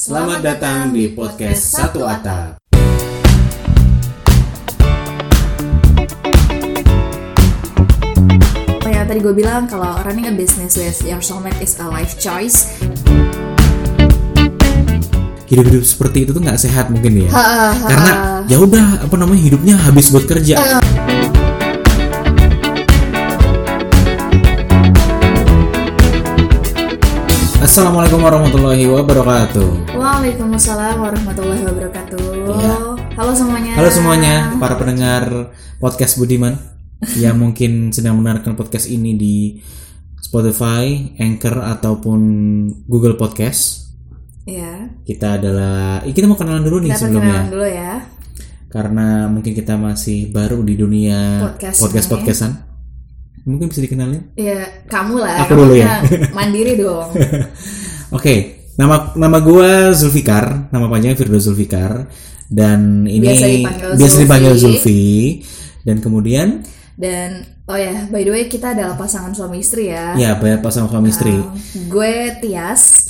Selamat datang di podcast Satu Atap. Oh ya, tadi gue bilang kalau running a business with your soulmate is a life choice. Hidup-hidup seperti itu tuh nggak sehat mungkin ya. Ha, ha, Karena ya udah apa namanya hidupnya habis buat kerja. Assalamualaikum warahmatullahi wabarakatuh. Waalaikumsalam warahmatullahi wabarakatuh. Iya. Halo semuanya. Halo semuanya, para pendengar podcast Budiman yang mungkin sedang mendengarkan podcast ini di Spotify, Anchor ataupun Google Podcast. Iya. Kita adalah, eh, kita mau kenalan dulu nih Kita sebelumnya. perkenalan dulu ya. Karena mungkin kita masih baru di dunia Podcast podcast ini. podcastan. Mungkin bisa dikenalin? Ya, kamu lah. Aku dulu ya. Mandiri dong. Oke, nama nama gue Zulfikar, nama panjangnya Firdo Zulfikar dan ini Biasa dipanggil biasa Zulfi. dipanggil Zulfi dan kemudian Dan oh ya, by the way kita adalah pasangan suami istri ya. ya pasangan suami istri. Um, gue Tias.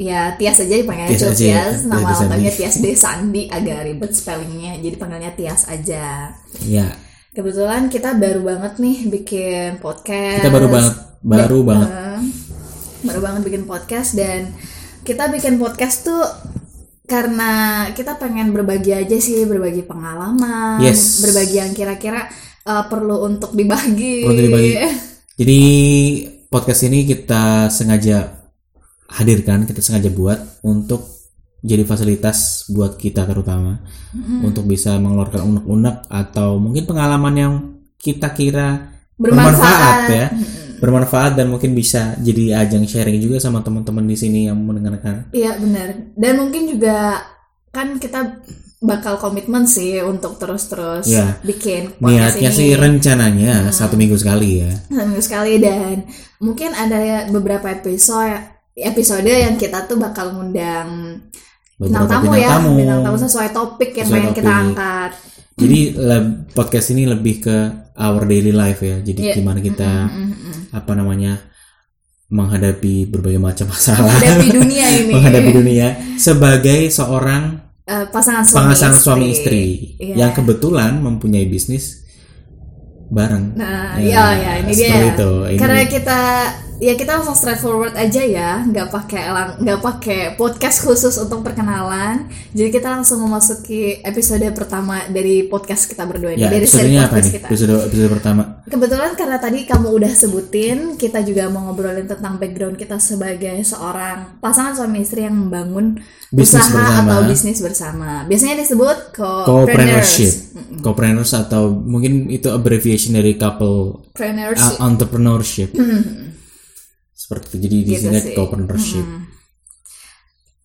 Ya, Tias aja dipanggilnya Tias aja ya, Tias. Tias Nama lengkapnya Tias Desandi agak ribet spellingnya. Jadi panggilnya Tias aja. Ya, Kebetulan kita baru banget nih bikin podcast. kita baru banget baru banget. Eh, baru banget bikin podcast dan kita bikin podcast tuh karena kita pengen berbagi aja sih, berbagi pengalaman, Yes. berbagi yang kira-kira eh, perlu untuk dibagi. Perlu dibagi. Jadi podcast ini kita sengaja hadirkan, kita sengaja buat untuk jadi fasilitas buat kita terutama untuk bisa mengeluarkan unek-unek atau mungkin pengalaman yang kita kira Bermanfaat. ya, bermanfaat dan mungkin bisa jadi ajang sharing juga sama teman-teman di sini yang mendengarkan. Iya benar. Dan mungkin juga kan kita bakal komitmen sih untuk terus-terus Iya. bikin Niatnya ini. sih rencananya satu minggu sekali ya. seminggu sekali dan mungkin ada beberapa episode episode yang kita tuh bakal ngundang bintang Beberapa tamu bintang ya tamu. bintang tamu sesuai topik yang Sesuai pengen kita angkat Jadi podcast ini lebih ke our daily life ya. Jadi Iya. gimana kita Mm-mm. apa namanya menghadapi berbagai macam masalah, Hadapi dunia ini menghadapi dunia sebagai seorang Eh, pasangan suami pasangan istri, suami istri Iya. yang kebetulan mempunyai bisnis bareng. nah Ya, ya ya ini dia itu. Ini- karena kita ya kita langsung straightforward aja ya nggak pakai lang- nggak pakai podcast khusus untuk perkenalan jadi kita langsung memasuki episode pertama dari podcast kita berdua ini Ya, dari seri podcast nih? kita Episode episode pertama. Kebetulan karena tadi kamu udah sebutin, kita juga mau ngobrolin tentang background kita sebagai seorang pasangan suami istri yang membangun Bisnis usaha bersama. atau bisnis bersama. Biasanya disebut Co-preneurship, co-preneurship. co-preneurs atau mungkin itu abbreviation dari couple Preneurship. uh, entrepreneurship. Seperti itu. Jadi di Gitu sini sih. co-preneurship.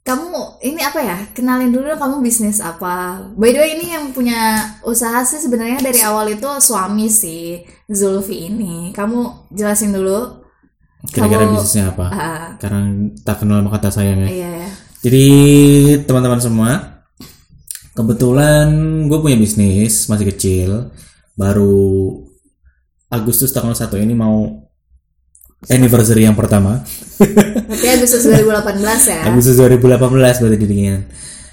Kamu ini apa ya? Kenalin dulu kamu bisnis apa. By the way ini yang punya usaha sih sebenarnya dari awal itu suami sih Zulfi ini. Kamu jelasin dulu. Kira-kira bisnisnya apa? Ah, Karena tak kenal maka kata sayangnya. iya ya. Jadi teman-teman semua, kebetulan gue punya bisnis masih kecil, baru Agustus tanggal 1 ini mau anniversary yang pertama. Berarti Agustus 2018 ya. Agustus 2018 berarti didirikan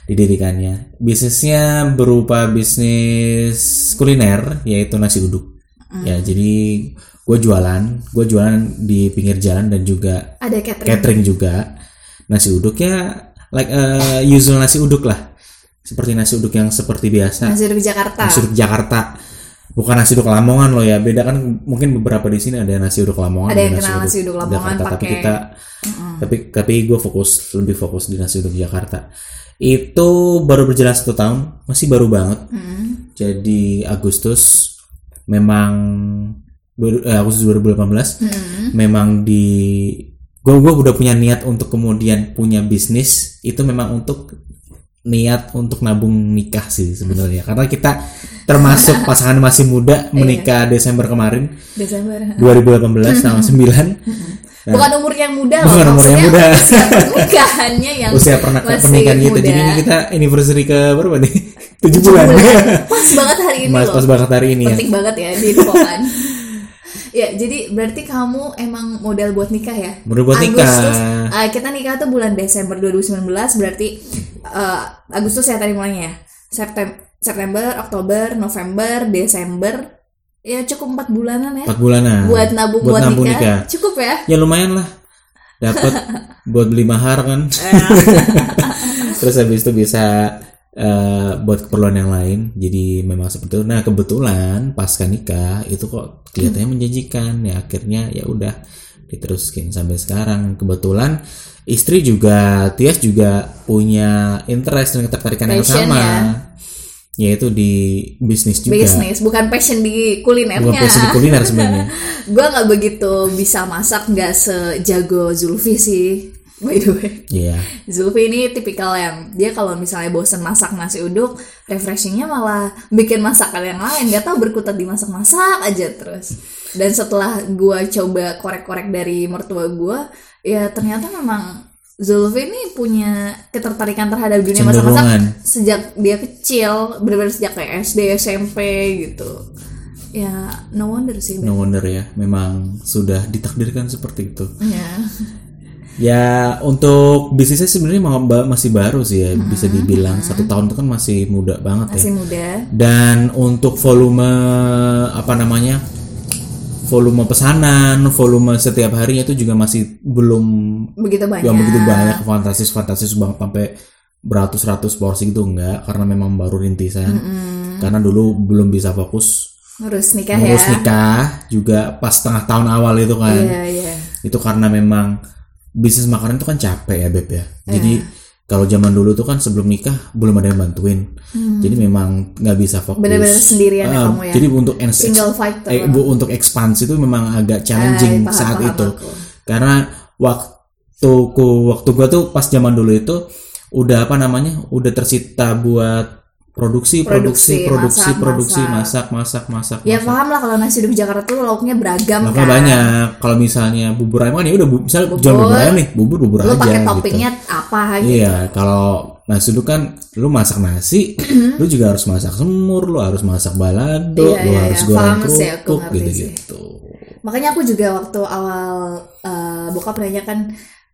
didirikannya. Bisnisnya berupa bisnis kuliner yaitu nasi uduk. Ya, jadi gue jualan, gue jualan di pinggir jalan dan juga Ada catering. catering juga. Nasi uduk ya like uh, usual nasi uduk lah. Seperti nasi uduk yang seperti biasa. Nasi uduk Jakarta. Nasi uduk Jakarta. Bukan nasi uduk Lamongan loh ya. Beda kan mungkin beberapa di sini ada nasi uduk Lamongan, Ada yang kenal nasi uduk Lamongan Jakarta, tapi kita tapi tapi gue fokus lebih fokus di nasi uduk Jakarta. Itu baru berjalan satu tahun, masih baru banget. Hmm. Jadi Agustus memang eh, Agustus 2018 Hmm. memang di gue gue udah punya niat untuk kemudian punya bisnis itu memang untuk niat untuk nabung nikah sih sebenarnya karena kita termasuk pasangan masih muda menikah Desember kemarin Desember. 2018 tanggal 9 Bukan umur yang muda loh. Bukan umur yang muda. Pernikahannya yang usia pernah pernikahan gitu jadi ini kita anniversary ke berapa nih 7 bulan Pas banget hari ini mas loh. pas banget hari ini ya Penting banget ya diinfokan. Ya, jadi berarti kamu emang modal buat nikah ya? Modal buat nikah. Agustus, uh, kita nikah tuh bulan Desember 2019, berarti uh, Agustus ya tadi mulainya ya. September, September, Oktober, November, Desember. Ya cukup empat bulanan ya. Empat bulanan. Buat nabung buat, nikah. Cukup ya? Ya lumayan lah. Dapat buat beli mahar kan. Terus habis itu bisa uh, buat keperluan yang lain. Jadi memang seperti itu. Nah kebetulan pasca nikah itu kok kelihatannya menjanjikan. Ya akhirnya ya udah diteruskin sampai sekarang. Kebetulan istri juga Tias juga punya interest dan ketertarikan yang sama. ya. Yaitu di bisnis juga. Bisnis, bukan passion di kulinernya. Bukan passion di kuliner sebenarnya. gue nggak begitu bisa masak, nggak sejago Zulfi sih. By the way, Iya. Zulfi ini tipikal yang dia kalau misalnya bosen masak nasi uduk, refreshingnya malah bikin masakan yang lain. Gak tau berkutat di masak-masak aja terus. Dan setelah gue coba korek-korek dari mertua gue, ya ternyata memang Zulfi ini punya ketertarikan terhadap dunia masak-masak sejak dia kecil, benar-benar sejak kayak SD, SMP gitu. Ya, no wonder sih. No wonder ya, memang sudah ditakdirkan seperti itu. Ya. Ya untuk bisnisnya sebenarnya masih baru sih ya, bisa dibilang satu tahun itu kan masih muda banget ya. Masih muda. Dan untuk volume apa namanya, volume pesanan, volume setiap harinya itu juga masih belum Begitu banyak. yang begitu banyak fantastis fantastis banget sampai beratus-ratus porsi gitu enggak karena memang baru rintisan. Karena dulu belum bisa fokus Ngurus nikah ngurus ya. nikah juga pas setengah tahun awal itu kan Iya, iya. itu karena memang bisnis makanan itu kan capek ya beb ya jadi Iya. Kalau zaman dulu tuh kan sebelum nikah belum ada yang bantuin jadi memang nggak bisa fokus Hmm. Bener-bener sendirian ya Ah, kamu ya. jadi untuk Single fighter. eh, bu, untuk ekspansi itu memang agak challenging Ah, paham, saat paham itu aku. karena waktuku waktu gua tuh pas zaman dulu itu udah apa namanya udah tersita buat produksi produksi Produksi, produksi masak, masak. masak masak masak Ya masak. paham lah kalau nasi uduk Jakarta tuh lauknya beragam Makanya kan. banyak. Kalau misalnya bubur ayam kan ya udah bu- misal jual bubur ayam nih, bubur bubur Lu aja pakai gitu. toppingnya apa gitu. Iya, kalau nasi uduk kan lu masak nasi, lu juga harus masak semur, lu harus masak balado, Iya, lu iya, harus iya. goreng kerupuk gitu-gitu. Makanya aku juga waktu awal eh, bokap nanya kan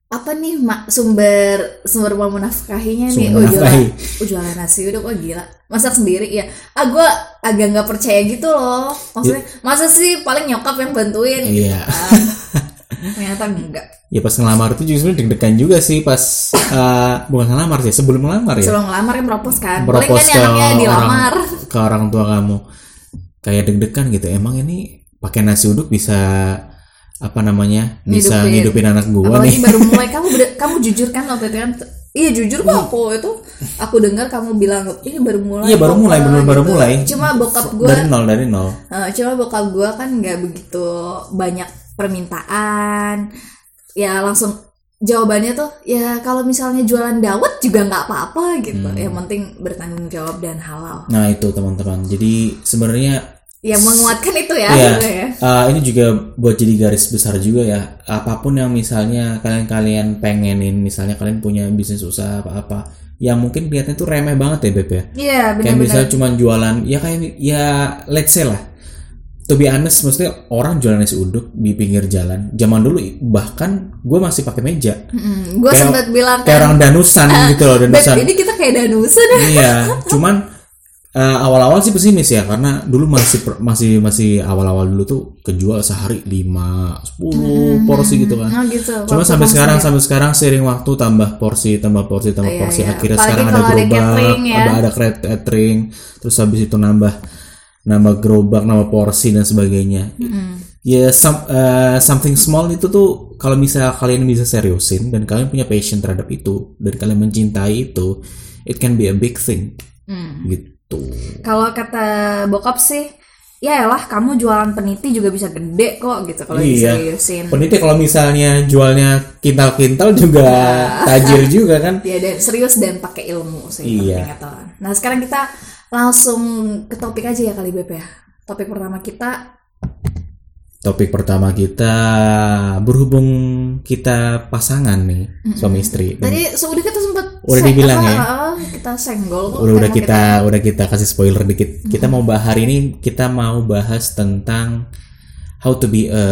apa nih mak? Sumber sumber mau menafkahinya nih oh jualan oh jualan nasi uduk. Oh gila. Masak sendiri ya ah gue agak nggak percaya gitu loh. Maksudnya masa sih paling nyokap yang bantuin? Iya. Ah, ternyata enggak. Ya pas ngelamar juga sebenarnya deg-degan juga sih pas eh, bukan ngelamar sih, sebelum ngelamar ya. sebelum ngelamar yang propos kan. Paling Propose kan ke anaknya dilamar. orang, ke orang tua kamu. Kayak deg-degan gitu. Emang ini pakai nasi uduk bisa apa namanya? Bisa Ngidupin. ngidupin anak gua nih. baru mulai kamu kamu jujur kan waktu itu kan iya jujur kok aku itu aku dengar kamu bilang ini baru mulai Iya, baru mulai, Pak," bener baru gitu. mulai. cuma bokap gue dari nol dari nol. Eh, cuma bokap gue kan nggak begitu banyak permintaan ya langsung jawabannya tuh ya kalau misalnya jualan dawet juga nggak apa-apa gitu Hmm. yang penting bertanggung jawab dan halal Nah itu teman-teman. Jadi sebenarnya ya menguatkan itu ya ya sebenarnya. uh, ini juga buat jadi garis besar juga ya. Apa pun yang misalnya kalian-kalian pengenin, misalnya kalian punya bisnis usaha apa-apa, yang mungkin kelihatannya tuh remeh banget ya beb ya. Iya Kayak misalnya cuma jualan, ya kayak ya let's say lah. To be honest, maksudnya orang jualan nasi uduk di pinggir jalan. Zaman dulu bahkan gue masih pakai meja. gue Kayak- sempat bilang Kayak kan orang danusan gitu loh, Beb, danusan. ini kita kayak danusan ya iya cuman eh, awal-awal sih pesimis ya karena dulu masih per- masih masih awal-awal dulu tuh kejual sehari 5 10 porsi gitu kan Oh gitu. cuma Waktu sampai sekarang sampai sekarang sering waktu tambah porsi tambah porsi tambah Iya, porsi iya. akhirnya Apalagi sekarang ada kalau ada gerobak catering ya. ada ada catering terus habis itu nambah nambah gerobak nambah porsi dan sebagainya ya some- eh, something small itu tuh kalau misalnya kalian bisa seriusin dan kalian punya passion terhadap itu dan kalian mencintai itu it can be a big thing Hmm. gitu Kalau kata bokap sih, ya lah kamu jualan peniti juga bisa gede kok gitu kalau Iya. diseriusin. peniti kalau misalnya jualnya kintal-kintal juga tajir juga kan Ya dan serius dan pakai ilmu sih. Iya. Nah sekarang kita langsung ke topik aja ya kali Beb ya. Topik pertama kita topik pertama kita berhubung kita pasangan nih suami istri tadi sudah kita sempat Udah dibilang ya? Kita senggol kok. udah udah tema kita udah kita kasih spoiler dikit kita mau bahas hari ini kita mau bahas tentang how to be a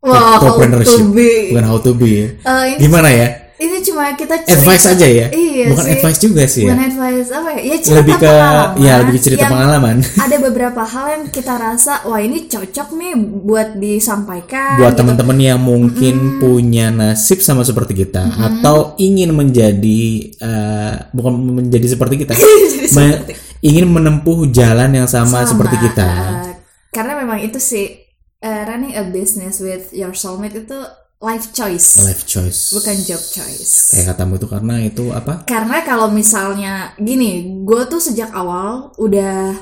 Wah, how to be. bukan how to be ini, gimana ya ini cuma kita cerita. advice aja ya Iya bukan sih. advice juga sih ya Bukan advice apa ya? Ya cerita lebih ke pengalaman ya lebih ke cerita pengalaman Ada beberapa hal yang kita rasa wah ini cocok nih buat disampaikan. buat gitu. teman-teman yang mungkin punya nasib sama seperti kita atau ingin menjadi eh, bukan menjadi seperti kita me- ingin menempuh jalan yang sama, seperti kita Eh, karena memang itu sih eh, running a business with your soulmate itu life choice, life choice bukan job choice. kayak katamu itu karena itu apa Karena kalau misalnya gini, gue tuh sejak awal udah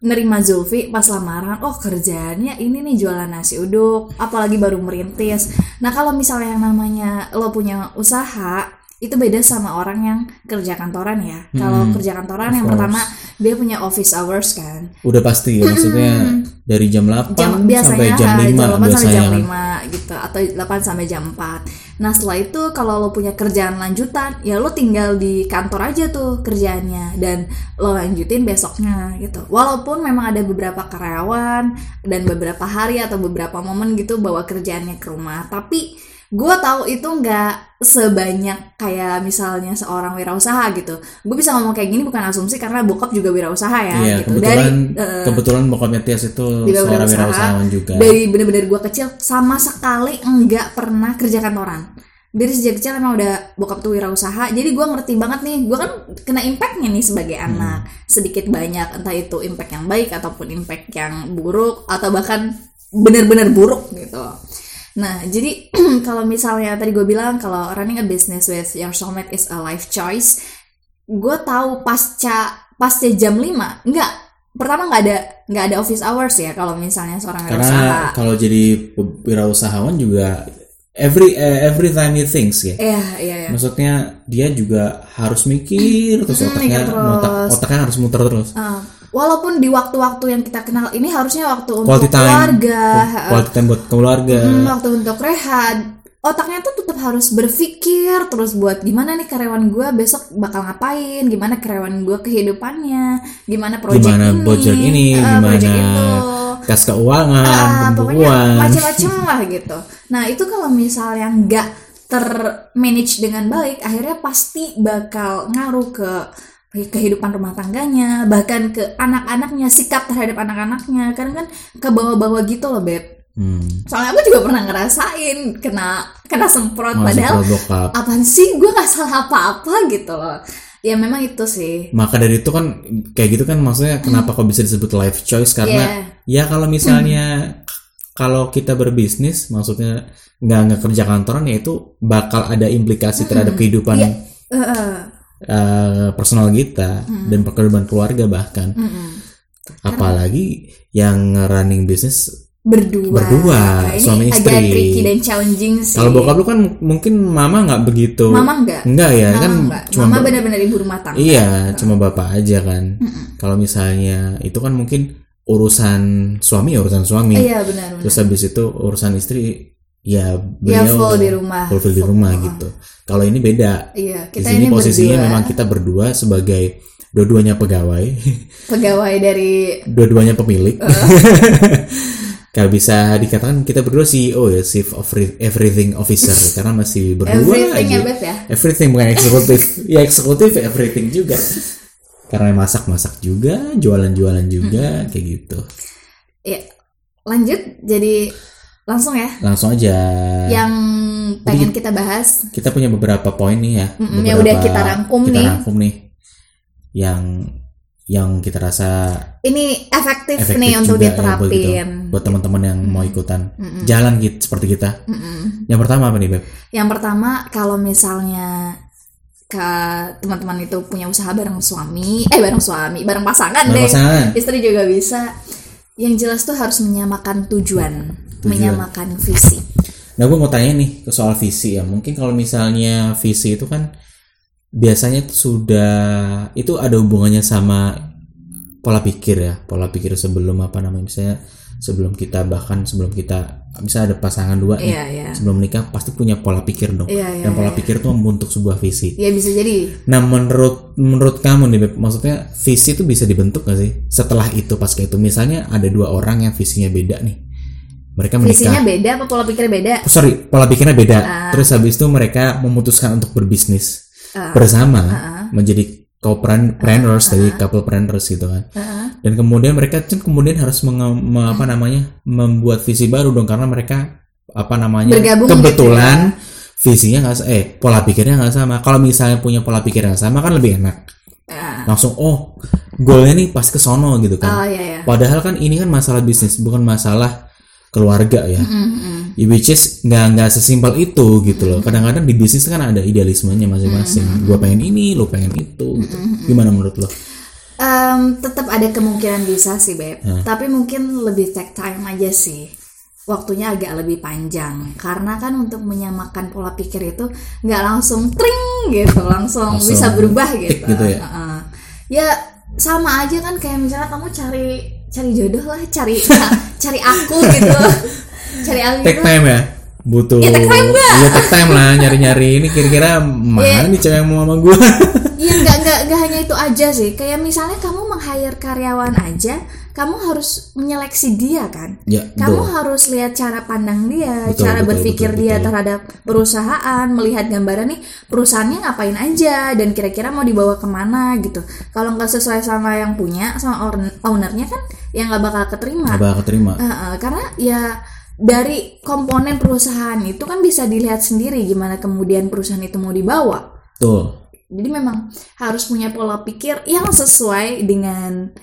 nerima Zulfi pas lamaran, oh kerjaannya ini nih jualan nasi uduk, apalagi baru merintis. Nah kalau misalnya yang namanya lo punya usaha, itu beda sama orang yang kerja kantoran ya. Kalau kerja kantoran yang Hmm. Pertama dia punya office hours kan, udah pasti ya maksudnya dari jam 8 jam sampai jam 5 jam 8 sampai jam kan. 5 gitu atau 8 sampai jam 4 nah setelah itu kalau lo punya kerjaan lanjutan ya lo tinggal di kantor aja tuh kerjaannya dan lo lanjutin besoknya gitu. Walaupun memang ada beberapa karyawan dan beberapa hari atau beberapa momen gitu bawa kerjaannya ke rumah tapi gue tahu itu nggak sebanyak kayak misalnya seorang wirausaha gitu gue bisa ngomong kayak gini bukan asumsi karena bokap juga wirausaha ya Iya, gitu kebetulan eh, kebetulan bokapnya Tias itu juga seorang wirausaha. wirausahawan juga. dari bener-bener gue kecil sama sekali enggak pernah kerja kantoran dari sejak kecil emang udah bokap tuh wirausaha jadi gue ngerti banget nih gue kan kena impactnya nih sebagai Hmm. anak sedikit banyak entah itu impact yang baik ataupun impact yang buruk atau bahkan bener-bener buruk gitu nah jadi kalau misalnya tadi gue bilang kalau running a business with your soulmate is a life choice gue tahu pasca pasca jam 5 enggak pertama nggak ada nggak ada office hours ya kalau misalnya seorang Karena kalau jadi wirausahawan juga every eh, every time he thinks ya. Iya, iya, iya. Maksudnya dia juga harus mikir terus Hmm, otaknya mikir otak, terus. otaknya harus muter terus. Uh, walaupun di waktu-waktu yang kita kenal ini harusnya waktu untuk Quality time. keluarga, Quality time buat keluarga. hmm, waktu untuk rehat. Otaknya tuh tetap harus berpikir terus buat gimana nih karyawan gue besok bakal ngapain, gimana karyawan gue kehidupannya, gimana project Gimana ini, project ini, uh, gimana project itu. kas keuangan, Ah, pokoknya macam-macam lah gitu. Nah itu kalau misalnya nggak termanage dengan baik, akhirnya pasti bakal ngaruh ke kehidupan rumah tangganya, bahkan ke anak-anaknya, sikap terhadap anak-anaknya. Karena kan ke bawah-bawah gitu loh beb. Hmm. Soalnya aku juga pernah ngerasain kena kena semprot, Masuk padahal apaan sih gue nggak salah apa-apa gitu loh. Ya memang itu sih. Maka dari itu kan kayak gitu kan maksudnya kenapa kok bisa disebut life choice karena ya kalau misalnya kalau kita berbisnis maksudnya nggak nggak kerja kantoran ya itu bakal ada implikasi terhadap kehidupan Iya. Heeh. Eh, personal kita dan kehidupan keluarga bahkan Mm-mm. apalagi yang running bisnis berdua. Berdua, Ini suami istri. tricky dan challenging sih. kalau bokap lu kan mungkin mama nggak begitu Mama enggak. enggak ya Mama kan enggak. cuma Mama benar-benar ibu rumah tangga. iya cuma bapak aja kan kalau misalnya itu kan mungkin urusan suami urusan suami Iya benar benar. terus habis itu urusan istri ya Ya beliau full di rumah. full di rumah gitu. Kalau ini beda. Iya, di kita sini ini posisinya berdua. memang kita berdua sebagai dua-duanya pegawai. Pegawai dari dua-duanya pemilik. Uh. Gak bisa dikatakan kita berdua CEO ya Chief of Everything Officer. Karena masih berdua everything aja ya ya. everything bukan eksekutif. Ya eksekutif everything juga. Karena masak-masak juga jualan-jualan juga kayak gitu. Iya. Lanjut jadi langsung ya langsung aja yang pengen kita bahas. kita punya beberapa poin nih ya Mm-mm, yang udah kita rangkum kita nih. rangkum nih yang yang kita rasa Ini efektif, efektif nih untuk ya, buat, gitu, diterapin. buat teman-teman yang mau ikutan jalan gitu seperti kita Mm-mm. yang pertama apa nih beb Yang pertama kalau misalnya ke teman-teman itu punya usaha bareng suami, eh bareng suami, bareng pasangan Bareng deh. pasangan. Istri juga bisa. Yang jelas tuh harus menyamakan tujuan, Tujuan. menyamakan visi. Nah, gue mau tanya nih ke soal visi ya. Mungkin kalau misalnya visi itu kan biasanya sudah itu ada hubungannya sama pola pikir ya, pola pikir sebelum apa namanya misalnya sebelum kita bahkan sebelum kita misalnya ada pasangan dua nih, Iya, iya. sebelum menikah pasti punya pola pikir dong. Iya, iya, Dan pola pikir itu membentuk sebuah visi. Ya bisa jadi. Nah, menurut menurut kamu nih, Beb, maksudnya visi itu bisa dibentuk gak sih? Setelah itu pas kayak itu misalnya ada dua orang yang visinya beda nih. Mereka menikah Visinya beda apa pola pikirnya beda? sorry pola pikirnya beda Ah. terus habis itu mereka memutuskan untuk berbisnis Ah. bersama menjadi co-preneurs dari couple preneurs gitu kan Heeh. dan kemudian mereka kan kemudian harus menge- me- apa namanya membuat visi baru dong karena mereka apa namanya Bergabung gitu kebetulan visinya nggak eh pola pikirnya nggak sama kalau misalnya punya pola pikir yang sama kan lebih enak Ah. langsung oh goalnya nih pas ke sono gitu kan Oh iya ya. padahal kan ini kan masalah bisnis bukan masalah keluarga ya Mm-mm. Ya, which is nggak nggak sesimpel itu gitu loh kadang-kadang di bisnis kan ada idealismenya masing-masing gua pengen ini lo pengen itu gitu gimana menurut lo Em, tetap ada kemungkinan bisa sih beb, Hmm. tapi mungkin lebih take time aja sih. Waktunya agak lebih panjang karena kan untuk menyamakan pola pikir itu nggak langsung tring gitu, langsung, Langsung bisa berubah gitu. gitu ya? Heeh. Ya sama aja kan kayak misalnya kamu cari cari jodoh lah, cari cari aku gitu, cari aku take time ya butuh Ya, take time? Iya, take time lah nyari-nyari ini kira-kira mana Iya. nih cewek yang mau sama gua Iya nggak nggak nggak hanya itu aja sih. Kayak misalnya kamu meng-hire karyawan aja, kamu harus menyeleksi dia kan. ya Kamu betul harus lihat cara pandang dia, Betul, cara betul, berpikir betul, dia betul. terhadap perusahaan, melihat gambaran nih perusahaannya ngapain aja dan kira-kira mau dibawa ke mana gitu. Kalau nggak sesuai sama yang punya, sama own- ownernya kan yang nggak bakal keterima. nggak bakal keterima Eh, eh, karena ya dari komponen perusahaan itu kan bisa dilihat sendiri gimana kemudian perusahaan itu mau dibawa. tuh Jadi memang harus punya pola pikir yang sesuai dengan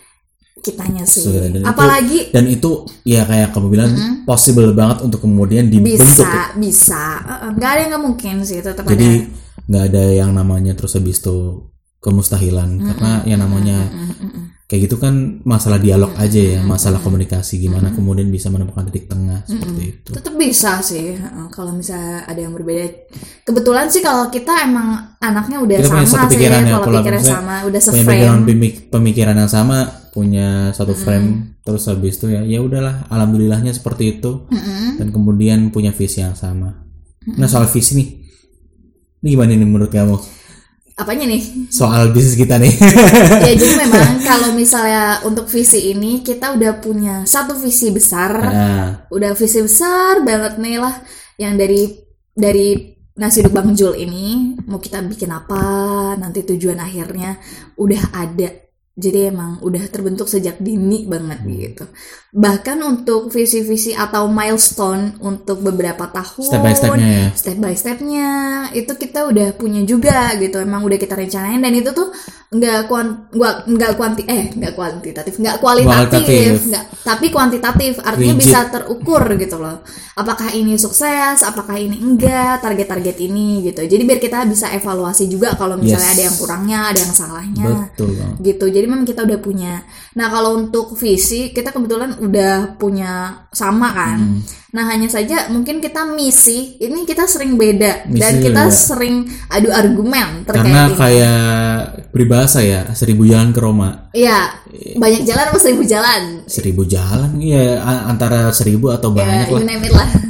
kitanya sih. Sesuai dan itu- Apalagi dan itu ya kayak kamu bilang possible banget untuk kemudian dibentuk ya. bisa, bisa. Uh-uh, nggak ada yang nggak mungkin sih, tetap jadi ada. nggak ada yang namanya terus habis itu kemustahilan karena yang namanya kayak gitu kan masalah dialog aja ya masalah komunikasi gimana kemudian bisa menemukan titik tengah seperti itu Tetap bisa sih. kalau misalnya ada yang berbeda. Kebetulan sih kalau kita emang anaknya udah Kita sama sih, pikiran ya, pola pola pikirnya pikir- sama, udah se-frame. background pemik- pemikiran yang sama punya satu frame terus habis itu ya ya udahlah alhamdulillahnya seperti itu. Mm-mm. dan kemudian punya visi yang sama. Nah soal visi nih ini gimana nih menurut kamu? Apanya nih? soal bisnis kita nih. Ya jadi memang kalau misalnya untuk visi ini kita udah punya satu visi besar. nah, udah visi besar banget nih lah yang dari dari nasi uduk Bang Jul ini mau kita bikin apa nanti tujuan akhirnya udah ada jadi emang udah terbentuk sejak dini banget Hmm. gitu. Bahkan untuk visi-visi atau milestone untuk beberapa tahun step by stepnya ya? step by stepnya itu kita udah punya juga gitu. Emang udah kita rencanain dan itu tuh nggak kuant nggak nggak kuanti eh nggak kuantitatif nggak kualitatif nggak tapi kuantitatif artinya Rigid. bisa terukur gitu loh. Apakah ini sukses apakah ini enggak target-target ini gitu. Jadi biar kita bisa evaluasi juga kalau misalnya Yes. ada yang kurangnya ada yang salahnya betul gitu. Jadi memang kita udah punya. Nah kalau untuk visi kita kebetulan udah punya sama kan. Hmm. Nah hanya saja mungkin kita misi ini kita sering beda Misi dan kita beda. sering adu argumen terkait karena ini. kayak peribahasa ya seribu jalan ke Roma. Iya banyak jalan apa seribu jalan? Seribu jalan ya a- antara seribu atau ya banyak you lah lah.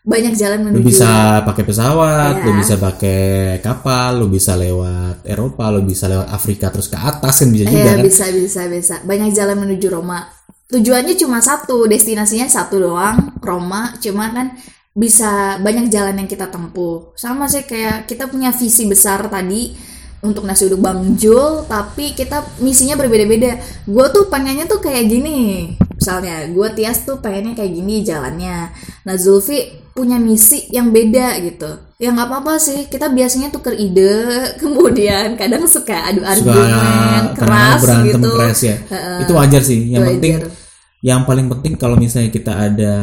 Banyak jalan lu menuju. bisa pakai pesawat Ya. lu bisa pakai kapal lu bisa lewat Eropa lu bisa lewat Afrika terus ke atas kan bisa juga Iya kan. bisa bisa bisa. Banyak jalan menuju Roma tujuannya cuma satu destinasinya satu doang Roma. Cuma kan bisa banyak jalan yang kita tempuh. Sama sih kayak kita punya visi besar tadi untuk nasi uduk Bang Jul tapi kita misinya berbeda-beda. Gue tuh pengennya tuh kayak gini. Misalnya gue Tias tuh pengennya kayak gini jalannya. Nah Zulfi punya misi yang beda gitu. Ya nggak apa-apa sih. Kita biasanya tuker ide kemudian kadang suka adu argumen keras gitu. keras ya. Itu wajar sih. Yang penting wajar. Yang paling penting kalau misalnya kita ada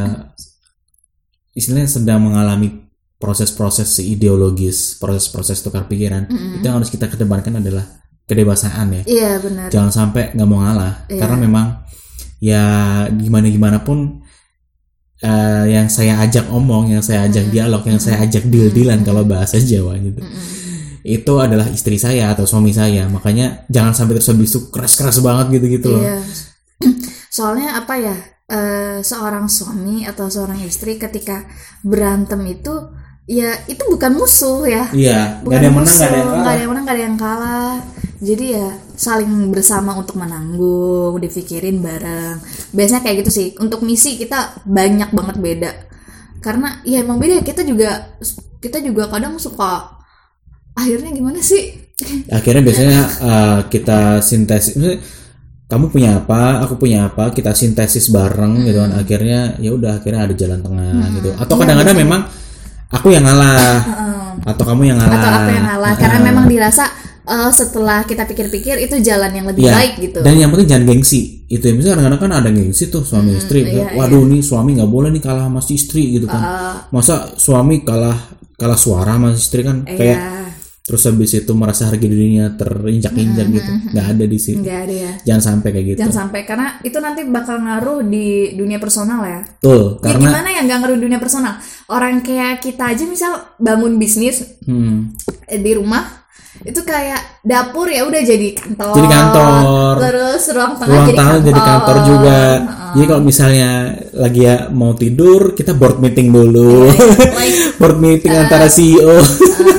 istilahnya sedang mengalami proses-proses ideologis proses-proses tukar pikiran itu yang harus kita kedepankan adalah kedewasaan ya. Iya benar. Jangan sampai nggak mau ngalah. Iya. karena memang ya gimana gimana pun eh, yang saya ajak omong yang saya ajak dialog yang saya ajak deal dealan kalau bahasa Jawa gitu. Itu adalah istri saya atau suami saya. Makanya jangan sampai terus habis itu keras keras banget gitu gitu loh. Iya. Soalnya apa ya? eh, seorang suami atau seorang istri ketika berantem itu ya itu bukan musuh ya. iya Bukan ada yang menang musuh, nggak ada yang nggak kalah ada yang menang, nggak ada yang kalah. jadi ya saling bersama untuk menanggung dipikirin bareng biasanya kayak gitu sih untuk misi kita banyak banget beda karena ya emang beda kita juga kita juga kadang suka akhirnya gimana sih akhirnya biasanya uh, kita sintesis kamu punya apa? Aku punya apa? Kita sintesis bareng gitu kan. Akhirnya ya udah akhirnya ada jalan tengah gitu. Atau kadang-kadang memang aku yang ngalah. Atau kamu yang ngalah atau apa yang ngalah. karena memang dirasa eh, setelah kita pikir-pikir itu jalan yang lebih Ya, baik gitu. Dan yang penting jangan gengsi. Itu ya misalnya kadang-kadang kan ada gengsi tuh suami istri iya, waduh nih suami nggak boleh nih kalah sama si istri gitu kan. Masa suami kalah kalah suara sama istri kan? Kayak ya terus habis itu merasa harga dirinya terinjak-injak gitu. Nggak ada di nggak ada ya jangan sampai kayak gitu. Jangan sampai karena itu nanti bakal ngaruh di dunia personal ya. Betul Ya karena gimana ya nggak ngaruh di dunia personal? Orang kayak kita aja misal bangun bisnis hmm, di rumah itu kayak dapur ya udah jadi kantor. Jadi kantor. Terus ruang tengah ruang jadi tamu kantor. jadi kantor. juga. Jadi kalau misalnya lagi ya mau tidur kita board meeting dulu. Like- board meeting antara E CEO ya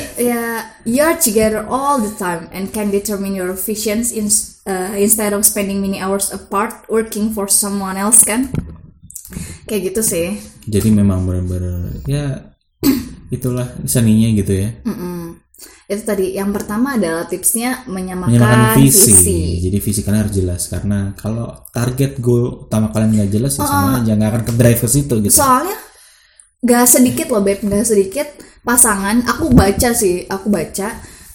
ya? Ya you're together all the time and can determine your visions in, uh, instead of spending many hours apart working for someone else kan? Kayak gitu sih. jadi memang benar-benar ya itulah seninya gitu ya Mm-mm. Itu tadi yang pertama adalah tipsnya menyamakan, menyamakan visi. visi. jadi visi kalian harus jelas karena kalau target goal utama kalian nggak jelas ya sama aja nggak akan ke drive ke situ gitu Soalnya gak sedikit loh beb, gak sedikit pasangan. Aku baca sih, aku baca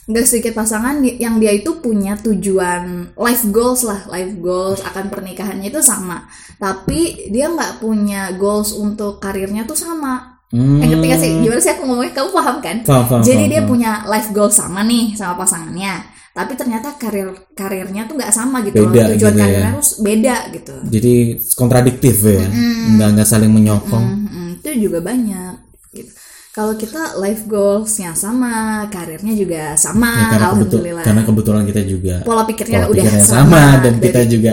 gak sedikit pasangan yang dia itu punya tujuan life goals lah, life goals akan pernikahannya itu sama. Tapi dia nggak punya goals untuk karirnya tuh sama. Hmm, Eh, gak sih? Gimana sih aku ngomongnya? Kamu paham kan? Paham, paham, Jadi paham, dia paham. punya life goal sama nih sama pasangannya. Tapi ternyata karir karirnya tuh nggak sama gitu Beda loh. Tujuan gitu ya. karirnya harus beda gitu. jadi kontradiktif ya nggak nggak saling menyokong Mm-mm, itu juga banyak gitu. Kalau kita life goalsnya sama, karirnya juga sama, Ya, karena, kebetul, alhamdulillah. karena kebetulan kita juga Pola pikirnya pola udah pikirnya sama, sama, dan dari- kita juga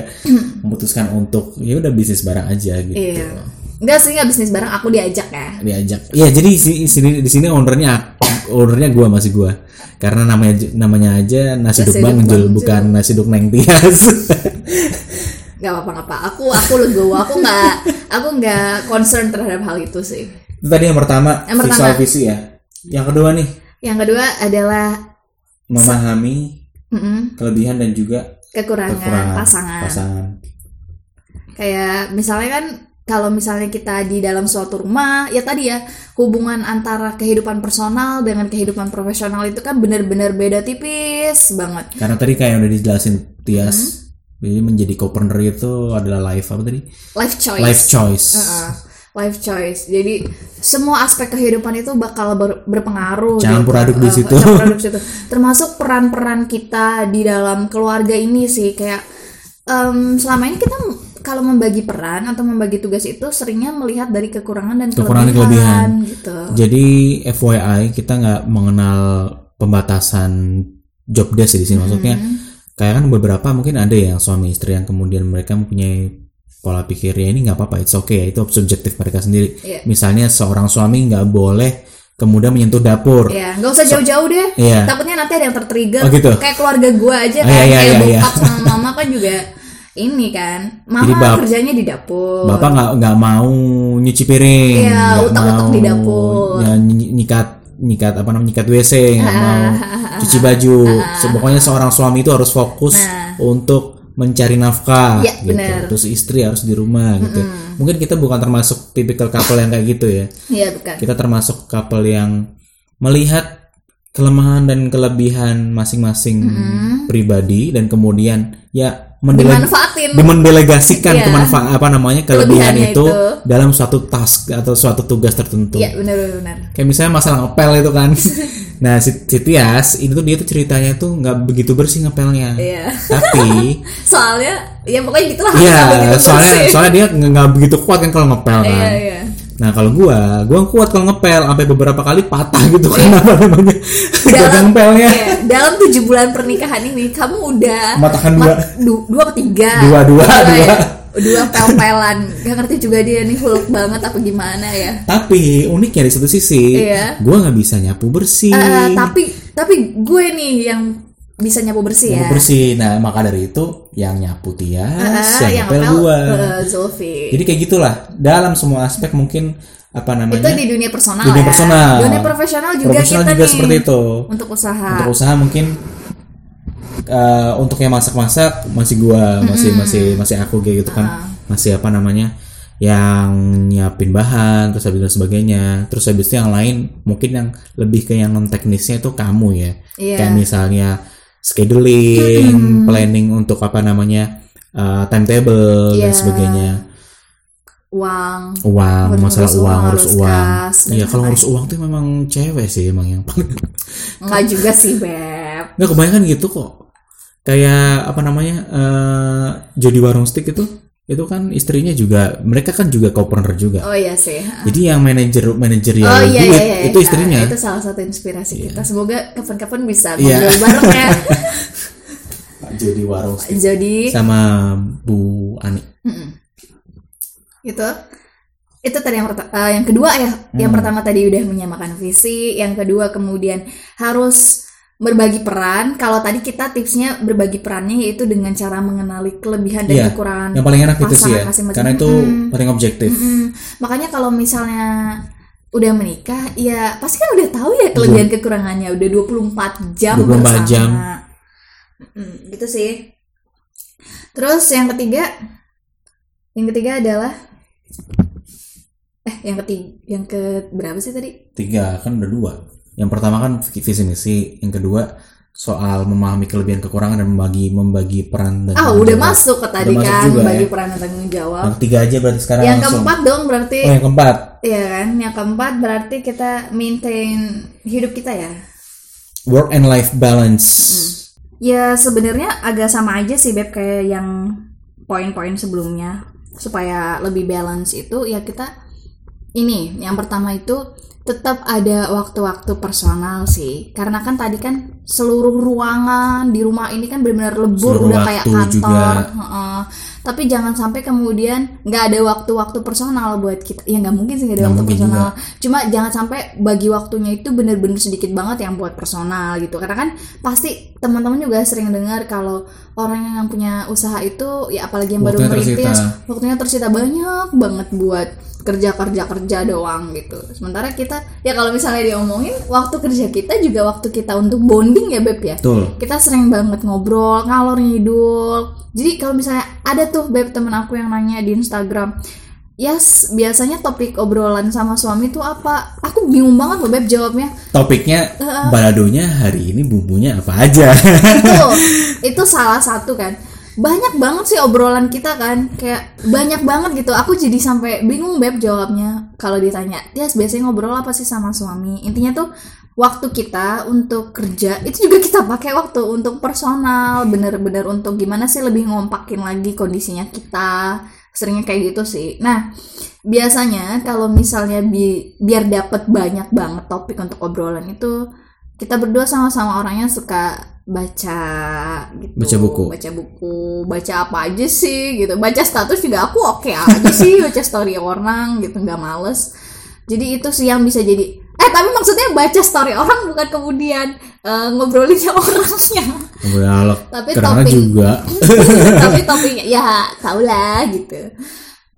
memutuskan untuk ya udah bisnis bareng aja gitu Iya. Enggak sih nggak bisnis bareng, aku diajak ya. diajak ya jadi di sini di sini ownernya ownernya gua masih gua karena namanya namanya aja nasi Nasi duk bang bukan nasi duk neng tias Gak apa-apa. Aku aku legowo, aku nggak aku nggak concern terhadap hal itu sih. Itu tadi yang pertama Yang pertama. visual visi ya yang kedua nih Yang kedua adalah memahami mm-mm, kelebihan dan juga kekurangan, kekurangan pasangan. pasangan Kayak misalnya kan kalau misalnya kita di dalam suatu rumah, ya tadi ya hubungan antara kehidupan personal dengan kehidupan profesional itu kan benar-benar beda tipis banget. karena tadi kayak udah dijelasin Tias Hmm. jadi menjadi co-partner itu adalah life apa tadi Life choice. life choice Heeh, life choice. Jadi semua aspek kehidupan itu bakal ber- berpengaruh. Campur aduk di Eh, situ. aduk di situ. Termasuk peran-peran kita di dalam keluarga ini sih kayak em, selama ini kita kalau membagi peran atau membagi tugas itu seringnya melihat dari kekurangan dan Kekurangan dan kelebihan, gitu. Jadi FYI kita nggak mengenal pembatasan job desk di sini maksudnya Hmm. kayak kan beberapa mungkin ada yang suami istri yang kemudian mereka mempunyai pola pikir ya ini nggak apa-apa it's okay ya itu subjektif mereka sendiri. Iya. Misalnya seorang suami nggak boleh kemudian menyentuh dapur. Ya, nggak usah jauh-jauh deh. Iya. Takutnya nanti ada yang tertrigger. Oh, gitu? Kayak keluarga gue aja Oh, kan, iya, iya, kayak iya, iya. bokap sama mama kan juga ini kan. Mama Jadi bap- kerjanya di dapur. Bapak nggak nggak mau nyuci piring, Iya, utak-utak di dapur. ya, ny- nyikat nyikat apa namanya nyikat WC, nggak mau cuci baju. So, pokoknya seorang suami itu harus fokus untuk mencari nafkah, Iya, gitu. benar. Terus istri harus di rumah, gitu. Mungkin kita bukan termasuk tipikal couple yang kayak gitu ya. Iya, bukan. Kita termasuk couple yang melihat kelemahan dan kelebihan masing-masing pribadi dan kemudian ya mendele- Dimanfaatin. dimendelegasikan Iya. kemanfa- apa namanya kelebihan itu, itu. dalam suatu task atau suatu tugas tertentu. Iya, benar. benar. Kayak misalnya masalah ngepel itu kan. nah, si, si Tias itu tuh dia tuh ceritanya tuh nggak begitu bersih ngepelnya. Iya. Tapi Soalnya ya pokoknya gitulah Iya, soalnya bersih. soalnya dia nggak begitu kuat kan kalau ngepel kan. Iya, iya. Nah kalau gua, gua kuat kalau ngepel sampai beberapa kali patah gitu kan apa namanya gagang ngepelnya. iya, dalam tujuh bulan pernikahan ini kamu udah Matakan dua. du- dua apa tiga Dua, dua, ya. dua. Dua pel-pelan gak ngerti juga dia nih hulk banget apa gimana ya. Tapi uniknya di satu sisi, Iya. gua nggak bisa nyapu bersih. Eh, tapi tapi gue nih yang bisa nyapu bersih ya. nyapu bersih. Nah maka dari itu yang nyapu Tias Ah, yang yang eh, Zulfi. Jadi kayak gitulah dalam semua aspek mungkin apa itu namanya di dunia personal Dunia ya. personal. dunia profesional juga profesional kita juga nih seperti itu. untuk usaha. Untuk usaha mungkin eh, untuk yang masak-masak masih gua masih masih masih aku kayak gitu kan. Ah. masih apa namanya yang nyiapin bahan terus habis dan sebagainya. Terus habis itu yang lain mungkin yang lebih ke yang non teknisnya itu kamu ya. Iya. kayak misalnya scheduling planning untuk apa namanya eh, timetable dan Iya. sebagainya. Uang. Uang masalah uang, ngurus uang. iya kalau ngurus uang tuh memang cewek sih emang yang paling enggak juga sih beb nggak kebanyakan gitu kok kayak apa namanya eh Jody Warung Stick itu itu kan istrinya juga mereka kan juga co-partner juga oh iya sih jadi yang manajer manajerial Oh iya, duit iya, iya. itu istrinya Ah, itu salah satu inspirasi kita. Semoga kapan-kapan bisa Iya. ngobrol bareng ya. Pak Jody Warung Stick Jadi sama Bu Ani itu itu tadi yang perta- eh, yang kedua ya. Yang Hmm. pertama tadi udah menyamakan visi, yang kedua kemudian harus berbagi peran. Kalau tadi kita tipsnya berbagi perannya yaitu dengan cara mengenali kelebihan dan Iya, kekurangan. yang paling enak itu sih ya karena itu Mm-mm. paling objektif Mm-mm. Makanya kalau misalnya udah menikah, ya pasti kan udah tahu ya kelebihan kekurangannya. Udah 24 jam 24 bersama. jam. Mm, gitu sih. Terus yang ketiga, yang ketiga adalah eh yang ketiga, yang ke berapa sih tadi? tiga kan udah dua yang pertama kan visi misi yang kedua soal memahami kelebihan kekurangan dan membagi membagi peran dan Ah, udah jawab. masuk ke tadi masuk kan, juga bagi ya. peran dan tanggung jawab. yang ketiga aja berarti sekarang yang langsung keempat dong berarti oh yang keempat Iya kan, yang keempat berarti kita maintain hidup kita ya. work and life balance Ya sebenarnya agak sama aja sih beb kayak yang poin-poin sebelumnya supaya lebih balance itu ya kita ini yang pertama itu tetap ada waktu-waktu personal sih karena kan tadi kan seluruh ruangan di rumah ini kan benar-benar lebur Seluruh udah kayak kantor juga. Heeh. tapi jangan sampai kemudian nggak ada waktu-waktu personal buat kita ya nggak mungkin sih nggak ada Nggak waktu personal cuma jangan sampai bagi waktunya itu bener-bener sedikit banget yang buat personal gitu karena kan pasti teman-teman juga sering dengar kalau orang yang punya usaha itu ya apalagi yang baru Waktunya merintis tersita. waktunya tersita banyak banget buat kerja kerja kerja doang gitu. Sementara kita ya kalau misalnya diomongin waktu kerja kita juga waktu kita untuk bonding ya beb ya. Betul. Kita sering banget ngobrol ngalor ngidul. Jadi kalau misalnya ada tuh beb temen aku yang nanya di Instagram Yes, biasanya topik obrolan sama suami tuh apa? Aku bingung banget loh beb jawabnya. topiknya baladonya hari ini bumbunya apa aja? Itu itu salah satu kan. Banyak banget sih obrolan kita kan, kayak banyak banget gitu. Aku jadi sampai bingung beb jawabnya kalau ditanya. Yes, biasanya ngobrol apa sih sama suami? Intinya tuh waktu kita untuk kerja itu juga kita pakai waktu untuk personal, bener-bener untuk gimana sih lebih ngompakin lagi kondisinya kita. Seringnya kayak gitu sih. Nah, biasanya kalau misalnya bi- biar dapat banyak banget topik untuk obrolan itu kita berdua sama-sama orangnya suka baca gitu Baca buku. baca buku baca apa aja sih gitu. Baca status juga aku oke aja sih baca story orang gitu nggak males. Jadi itu sih yang bisa jadi eh tapi maksudnya baca story orang bukan kemudian eh, ngobrolinnya orangnya. Dialog Tapi topik- juga. Tapi topiknya ya tau lah gitu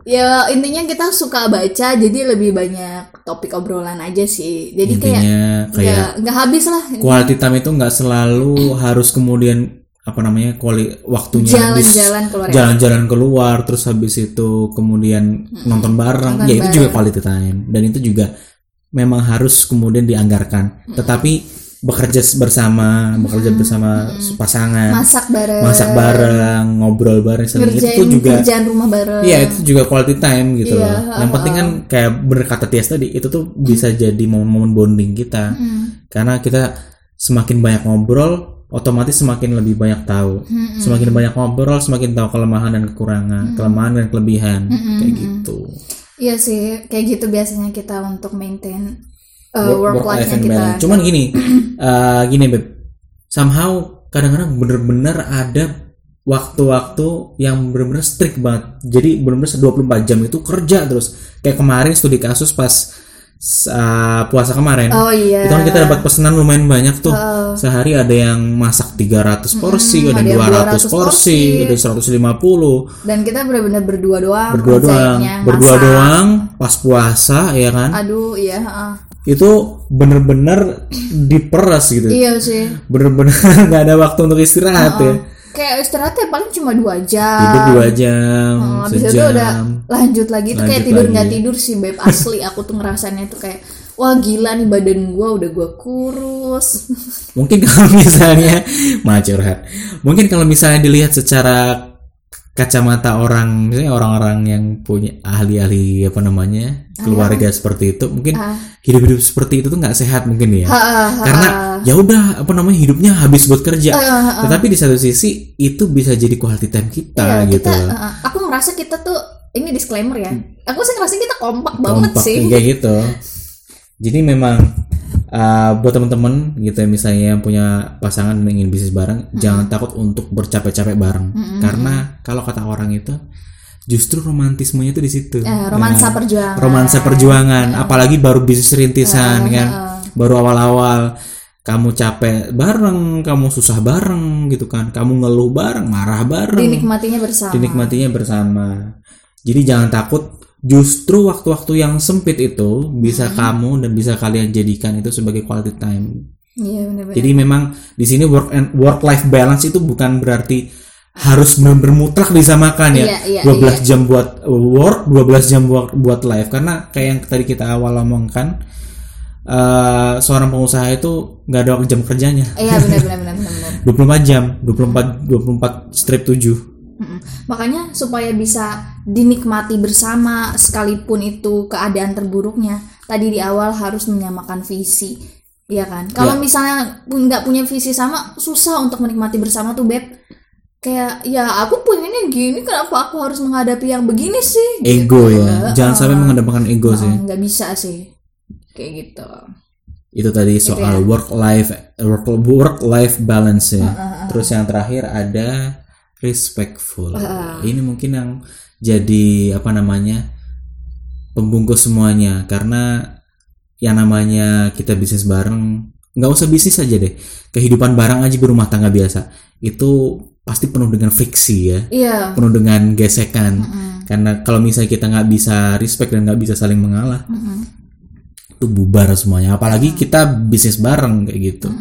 ya intinya kita suka baca jadi lebih banyak topik obrolan aja sih. Jadi kayak intinya kayak nggak nggak habis lah. quality time itu nggak selalu harus kemudian apa namanya kuali waktunya jalan-jalan keluar ya. jalan-jalan keluar terus habis itu kemudian nonton bareng. Nonton ya itu bareng. juga quality time. Dan itu juga memang harus kemudian dianggarkan. Tetapi bekerja bersama bekerja bersama pasangan. Masak bareng. Masak bareng ngobrol bareng itu tuh juga kerjaan rumah bareng. Iya itu juga quality time gitu Iya, loh. Yang penting kan kayak bener kata Tias tadi itu tuh bisa jadi momen-momen bonding kita. Hmm. Karena kita semakin banyak ngobrol, otomatis semakin lebih banyak tahu. Hmm, Semakin banyak ngobrol, semakin tahu kelemahan dan kekurangan, kelemahan dan kelebihan. Hmm, kayak gitu. Iya sih, kayak gitu biasanya kita untuk maintain uh, work, life life-nya and kita. balance. Cuman gini, eh, gini beb, somehow kadang-kadang bener-bener ada waktu-waktu yang bener-bener strict banget. Jadi bener-bener 24 jam itu kerja terus. Kayak kemarin studi kasus pas uh, puasa kemarin. Oh iya. Itu kan kita dapat pesanan lumayan banyak tuh. Sehari ada yang masak 300 porsi, ada ada yang 200 200 porsi, ada 150. Dan kita benar-benar berdua doang. Berdua doang, berdua masak. doang pas puasa ya kan. Aduh, iya. heeh. Itu bener-bener diperas gitu. Iya sih. Bener-bener nggak ada waktu untuk istirahat ya. Kayak istirahatnya paling cuma dua jam. Tidur dua jam, Oh, itu sejam. udah lanjut lagi tuh kayak tidur nggak tidur sih beb asli aku tuh ngerasanya tuh kayak wah gila nih badan gua udah gua kurus Mungkin kalau misalnya mah curhat. Mungkin kalau misalnya dilihat secara kacamata orang, misalnya orang-orang yang punya ahli-ahli apa namanya keluarga seperti itu, mungkin Ah. hidup-hidup seperti itu tuh nggak sehat mungkin ya. Ha, ha, ha. Karena ya udah apa namanya hidupnya habis buat kerja. Ah, Tetapi di satu sisi itu bisa jadi quality time kita Iya, gitu. kita uh, aku ngerasa kita tuh ini disclaimer ya. Aku sih ngerasa kita kompak banget kompak sih. kayak gitu. Jadi memang uh, buat teman-teman gitu ya misalnya yang punya pasangan dan ingin bisnis bareng, jangan takut untuk bercapek-capek bareng. Karena kalau kata orang itu justru romantismenya itu di situ. Eh, romansa Nah, perjuangan. romansa perjuangan, apalagi baru bisnis rintisan kan, baru awal-awal. Kamu capek bareng, kamu susah bareng gitu kan, kamu ngeluh bareng, marah bareng. Dinikmatinya bersama. Dinikmatinya bersama. Jadi jangan takut. Justru waktu-waktu yang sempit itu bisa kamu dan bisa kalian jadikan itu sebagai quality time. iya benar-benar Jadi memang di sini work and work life balance itu bukan berarti harus benar-benar mutlak disamakan ya. Iya, iya, 12 jam buat work, 12 jam buat buat life karena kayak yang tadi kita awal omongkan eh, seorang pengusaha itu nggak ada jam kerjanya. iya benar-benar benar-benar 24 jam, 24 24 strip 7. Mm-mm. Makanya supaya bisa dinikmati bersama sekalipun itu keadaan terburuknya, tadi di awal harus menyamakan visi, ya kan? Kalau misalnya pun nggak punya visi sama, susah untuk menikmati bersama tuh beb. Kayak ya aku punyanya gini, kenapa aku harus menghadapi yang begini sih? ego Gitu. ya jangan sampai mengedepankan ego sih Oh, nggak bisa sih, kayak gitu. itu tadi soal work life work work life balance ya terus yang terakhir ada respectful. Ini mungkin yang jadi apa namanya pembungkus semuanya. Karena yang namanya kita bisnis bareng nggak usah bisnis aja deh. Kehidupan bareng aja berumah tangga biasa. Itu pasti penuh dengan friksi ya. Iya, penuh dengan gesekan. Karena kalau misalnya kita nggak bisa respect dan nggak bisa saling mengalah itu bubar semuanya. Apalagi kita bisnis bareng kayak gitu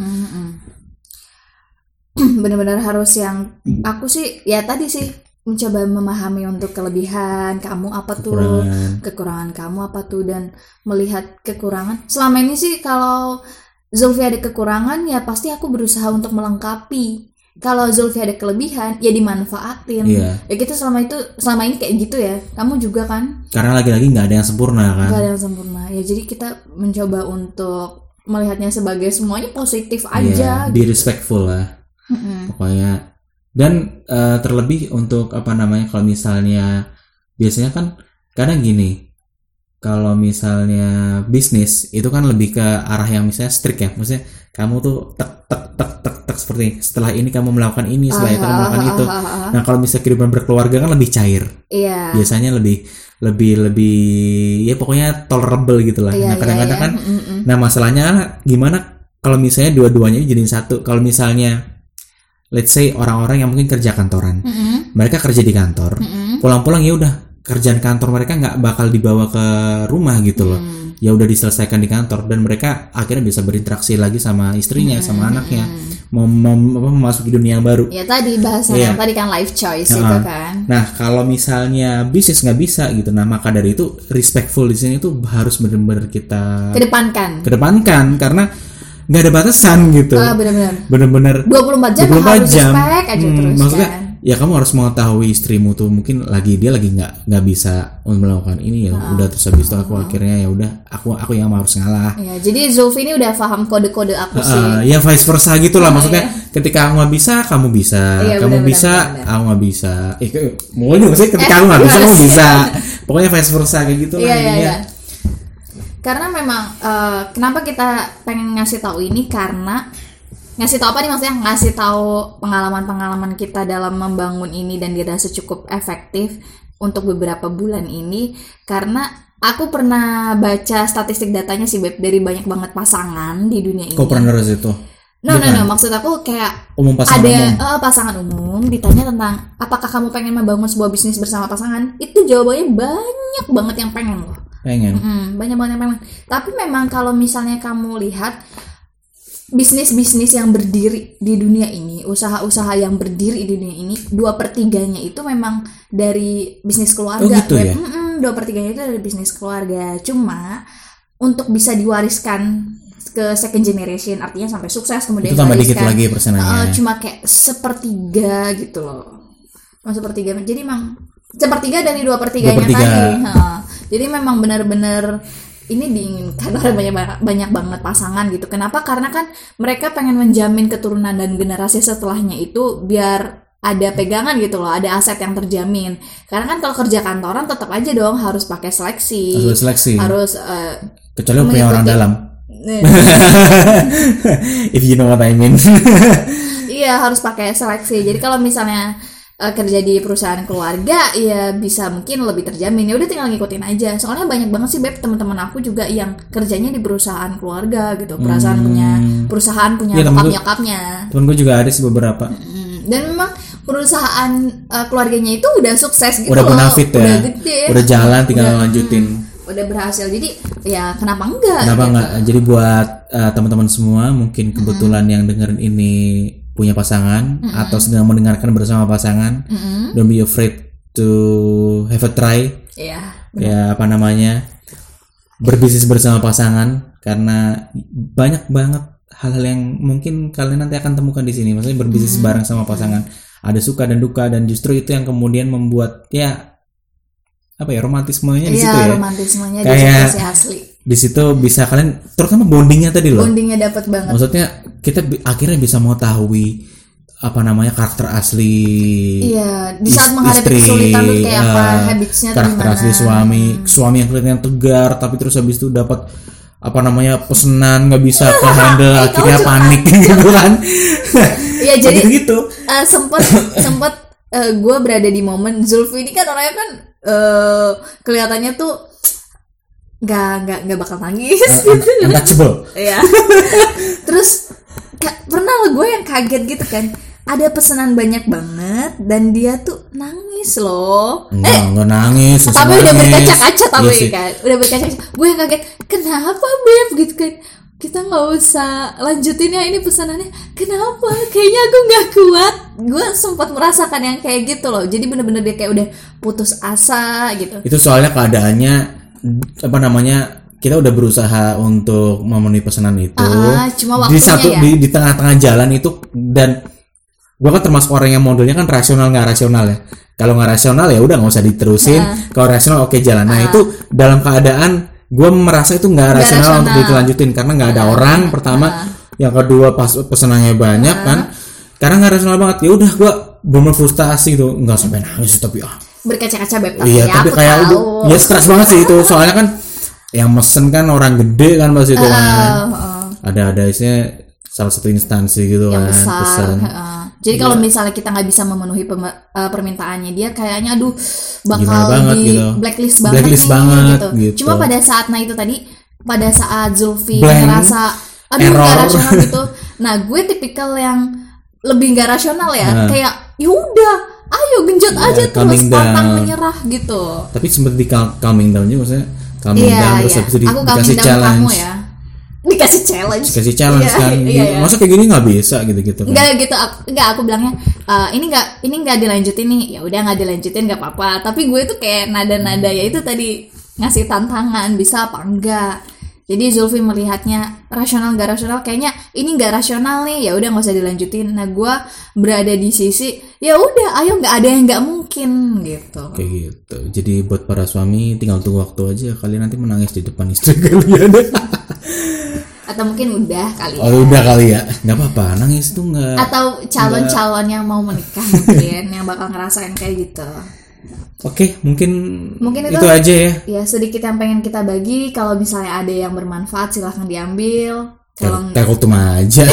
benar-benar harus yang aku sih ya tadi sih mencoba memahami untuk kelebihan kamu apa tuh Kekurangan. kekurangan kamu apa tuh dan melihat kekurangan. Selama ini sih kalau Zulfi ada kekurangan ya pasti aku berusaha untuk melengkapi. Kalau Zulfi ada kelebihan ya dimanfaatin. Iya. ya kita selama itu selama ini kayak gitu ya. Kamu juga kan? Karena lagi-lagi nggak ada yang sempurna kan? Gak ada yang sempurna. Ya jadi kita mencoba untuk melihatnya sebagai semuanya positif aja be respectful lah pokoknya dan eh, terlebih untuk apa namanya kalau misalnya biasanya kan kadang gini kalau misalnya bisnis itu kan lebih ke arah yang misalnya strict ya. Maksudnya kamu tuh tek tek tek tek tek seperti ini. setelah ini kamu melakukan ini setelah itu kamu melakukan itu. nah kalau misalnya kehidupan berkeluarga kan lebih cair. Iya. Biasanya lebih lebih lebih ya pokoknya tolerable gitu lah. Iya, nah kadang-kadang iya, kan iya. Mm-mm. nah masalahnya gimana? Kalau misalnya dua-duanya jadiin satu. Kalau misalnya let's say orang-orang yang mungkin kerja kantoran Mm-mm. mereka kerja di kantor Mm-mm. pulang-pulang ya udah kerjaan kantor mereka nggak bakal dibawa ke rumah gitu loh Hmm. ya udah diselesaikan di kantor dan mereka akhirnya bisa berinteraksi lagi sama istrinya Hmm. sama anaknya mau, mau apa, memasuki dunia yang baru Ya tadi bahasanya Iya. tadi kan life choice itu Heeh. kan. Nah, kalau misalnya bisnis nggak bisa gitu, nah maka dari itu respectful di sini tuh harus benar-benar kita Kedepankan. kedepankan karena nggak ada batasan gitu. Ah benar-benar. Benar-benar 24 jam 24 harus jam. aja Hmm, terus maksudnya kan. ya kamu harus mengetahui istrimu tuh mungkin lagi dia lagi nggak nggak bisa melakukan ini ya udah terus habis itu aku akhirnya ya udah aku aku yang harus ngalah. Ya, jadi Zulfi ini udah paham kode-kode aku sih. Eh, ya vice versa gitu lah maksudnya ketika aku nggak bisa kamu bisa Iya, kamu benar, bisa benar, benar. aku nggak bisa eh mau juga sih ketika Eh, aku nggak bisa kamu sih? bisa pokoknya vice versa kayak gitu lah Iya iya intinya. Karena memang eh, kenapa kita pengen ngasih tahu ini karena ngasih tahu apa nih maksudnya ngasih tahu pengalaman-pengalaman kita dalam membangun ini dan dirasa cukup efektif untuk beberapa bulan ini karena aku pernah baca statistik datanya sih Beb dari banyak banget pasangan di dunia ini. Kok pernah dari situ? No, no, no, maksud aku kayak Umum pasangan ada umum. eh, pasangan umum ditanya tentang apakah kamu pengen membangun sebuah bisnis bersama pasangan? Itu jawabannya banyak banget yang pengen loh. Pengen. Mm, banyak banget yang pengen. Tapi memang kalau misalnya kamu lihat bisnis-bisnis yang berdiri di dunia ini, usaha-usaha yang berdiri di dunia ini, dua pertiganya itu memang dari bisnis keluarga. Oh, gitu ya? Mm-mm, dua pertiganya itu dari bisnis keluarga. Cuma untuk bisa diwariskan ke second generation, artinya sampai sukses kemudian Itu tambah dikit lagi persenannya. uh, cuma kayak sepertiga gitu loh. Cuma sepertiga. Jadi emang sepertiga dari dua pertiganya Dua pertiga. tadi. Ha. Jadi memang benar-benar ini diinginkan oleh banyak banyak banget pasangan gitu. Kenapa? Karena kan mereka pengen menjamin keturunan dan generasi setelahnya itu biar ada pegangan gitu loh, ada aset yang terjamin. Karena kan kalau kerja kantoran tetap aja dong harus pakai seleksi, Harus seleksi. harus eh, Kecuali punya orang dalam. If you know what I mean. Iya harus pakai seleksi. Jadi kalau misalnya eh, kerja di perusahaan keluarga, ya bisa mungkin lebih terjamin. Ya udah tinggal ngikutin aja. Soalnya banyak banget sih beb teman-teman aku juga yang kerjanya di perusahaan keluarga gitu. Perusahaan punya perusahaan punya bokap gue- nyokapnya. Temen gue juga ada sih beberapa. Mm, Dan memang perusahaan eh, keluarganya itu udah sukses gitu Udah loh. benefit ya. Udah gede. Udah jalan tinggal Udah, lanjutin. Udah berhasil. Jadi ya kenapa enggak? Kenapa gitu. nggak? Jadi buat uh, teman-teman semua mungkin kebetulan yang dengerin ini punya pasangan atau sedang mendengarkan bersama pasangan, Mm-mm. don't be afraid to have a try. Iya. Ya apa namanya? Berbisnis bersama pasangan karena banyak banget hal-hal yang mungkin kalian nanti akan temukan di sini. Maksudnya berbisnis bareng sama pasangan. Ada suka dan duka dan justru itu yang kemudian membuat ya apa ya romantismenya di situ Iya, ya. romantismenya di Kayak- situ sih asli. Di situ bisa kalian terutama bondingnya tadi loh. Bondingnya dapat banget. Maksudnya kita bi- akhirnya bisa mengetahui apa namanya karakter asli Iya, di saat menghadapi kesulitan tuh kayak apa, eh, habitsnya karakter asli suami suami yang kelihatannya tegar tapi terus habis itu dapat apa namanya pesenan nggak bisa ke handle akhirnya curhat, panik gitu kan Iya, jadi gitu eh, sempet sempet gue berada di momen Zulfi ini kan orangnya kan eh, kelihatannya tuh nggak nggak nggak bakal nangis gitu. untouchable Iya. Terus pernah lo gue yang kaget gitu kan. Ada pesanan banyak banget dan dia tuh nangis loh. enggak enggak nangis tapi udah berkaca-kaca tapi Iya sih. kan udah berkaca-kaca. Gue yang kaget kenapa beb? Gitu kan. Kita nggak usah lanjutin ya ini pesanannya. Kenapa? Kayaknya aku nggak kuat. Gue sempat merasakan yang kayak gitu loh. Jadi bener-bener dia kayak udah putus asa gitu. Itu soalnya keadaannya apa namanya kita udah berusaha untuk memenuhi pesanan itu. Ah, cuma di satu ya. di, di tengah-tengah jalan itu dan gua kan termasuk orang yang modelnya kan rasional nggak rasional ya. Kalau nggak rasional ya udah nggak usah diterusin. Ah. kalau rasional oke jalan. Nah itu dalam keadaan gua merasa itu nggak rasional rasional. Untuk dilanjutin karena nggak ada orang pertama. Yang kedua pas pesenannya banyak kan. Karena nggak rasional banget. Ya udah gua bener frustasi gitu. Nggak sampai nangis tapi ah. Berkaca-kaca beb tapi iya ya tapi aku kayak tahu. udah ya stres banget sih itu. Soalnya kan yang mesen kan orang gede kan pas itu kan Oh, oh. ada ada isinya salah satu instansi gitu yang kan besar pesan heeh. jadi kalau misalnya kita nggak bisa memenuhi pem- eh, permintaannya dia kayaknya aduh bakal Gimana banget di gitu. blacklist banget Blacklist nih, banget, gitu. gitu. cuma pada saat nah itu tadi pada saat Zulfi Blank, ngerasa aduh nggak rasional gitu nah gue tipikal yang lebih nggak rasional ya Nah. kayak yaudah ayo genjot aja terus pantang menyerah gitu tapi cal- calming down juga maksudnya calming iya down terus iya habis itu di- aku dikasih challenge kamu ya dikasih challenge dikasih challenge Iya, kan iya, Gini, iya. masa kayak gini nggak bisa gitu gitu kan Enggak gitu, aku, enggak aku bilangnya "Eh, ini enggak ini enggak dilanjutin nih. Ya udah enggak dilanjutin enggak apa-apa. Tapi gue tuh kayak nada-nada ya itu tadi ngasih tantangan bisa apa enggak. Jadi Zulfi melihatnya rasional enggak rasional kayaknya ini enggak rasional nih. Ya udah nggak usah dilanjutin. Nah, gue berada di sisi ya udah ayo enggak ada yang enggak mungkin gitu. kayak gitu jadi buat para suami tinggal tunggu waktu aja kalian nanti menangis di depan istri kalian Atau mungkin udah kali ya. oh udah kali ya nggak apa-apa nangis tuh nggak Atau calon-calon yang mau menikah mungkin yang bakal ngerasain kayak gitu. Oke mungkin Mungkin itu- itu aja ya. Ya sedikit yang pengen kita bagi. Kalau misalnya ada yang bermanfaat silahkan diambil. Kalau kultum aja.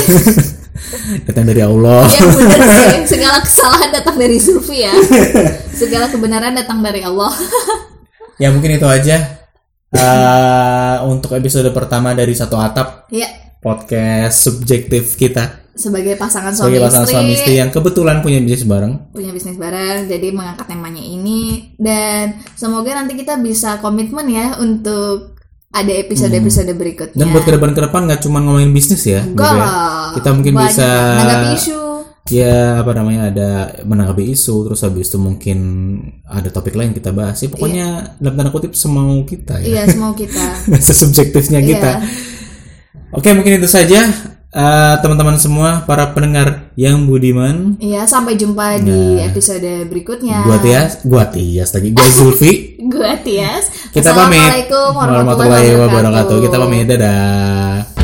Datang dari Allah. Ya bener sih. Segala kesalahan datang dari Sufi ya. Segala kebenaran datang dari Allah. ya mungkin itu aja. Eh, untuk episode pertama dari satu atap Ya, podcast subjektif kita sebagai pasangan suami sebagai pasangan istri, suami istri yang kebetulan punya bisnis bareng. punya bisnis bareng, jadi mengangkat temanya ini dan semoga nanti kita bisa komitmen ya untuk ada episode-episode berikutnya. Dan buat ke depan ke depan nggak cuma ngomongin bisnis ya, gitu ya. Kita mungkin Banyak bisa menanggapi isu. ya apa namanya ada menanggapi isu terus habis itu mungkin ada topik lain kita bahas. Ya, pokoknya dalam tanda kutip semau kita ya. Iya, semua kita. Sesubjektifnya kita. Iya. Oke, mungkin itu saja eh, teman-teman semua para pendengar yang budiman. Iya, sampai jumpa di episode berikutnya. Gua Tias, gua Tias lagi, gua Zulfi. Gua Tias. Kita pamit. Assalamualaikum warahmatullahi wabarakatuh. Kita pamit dadah.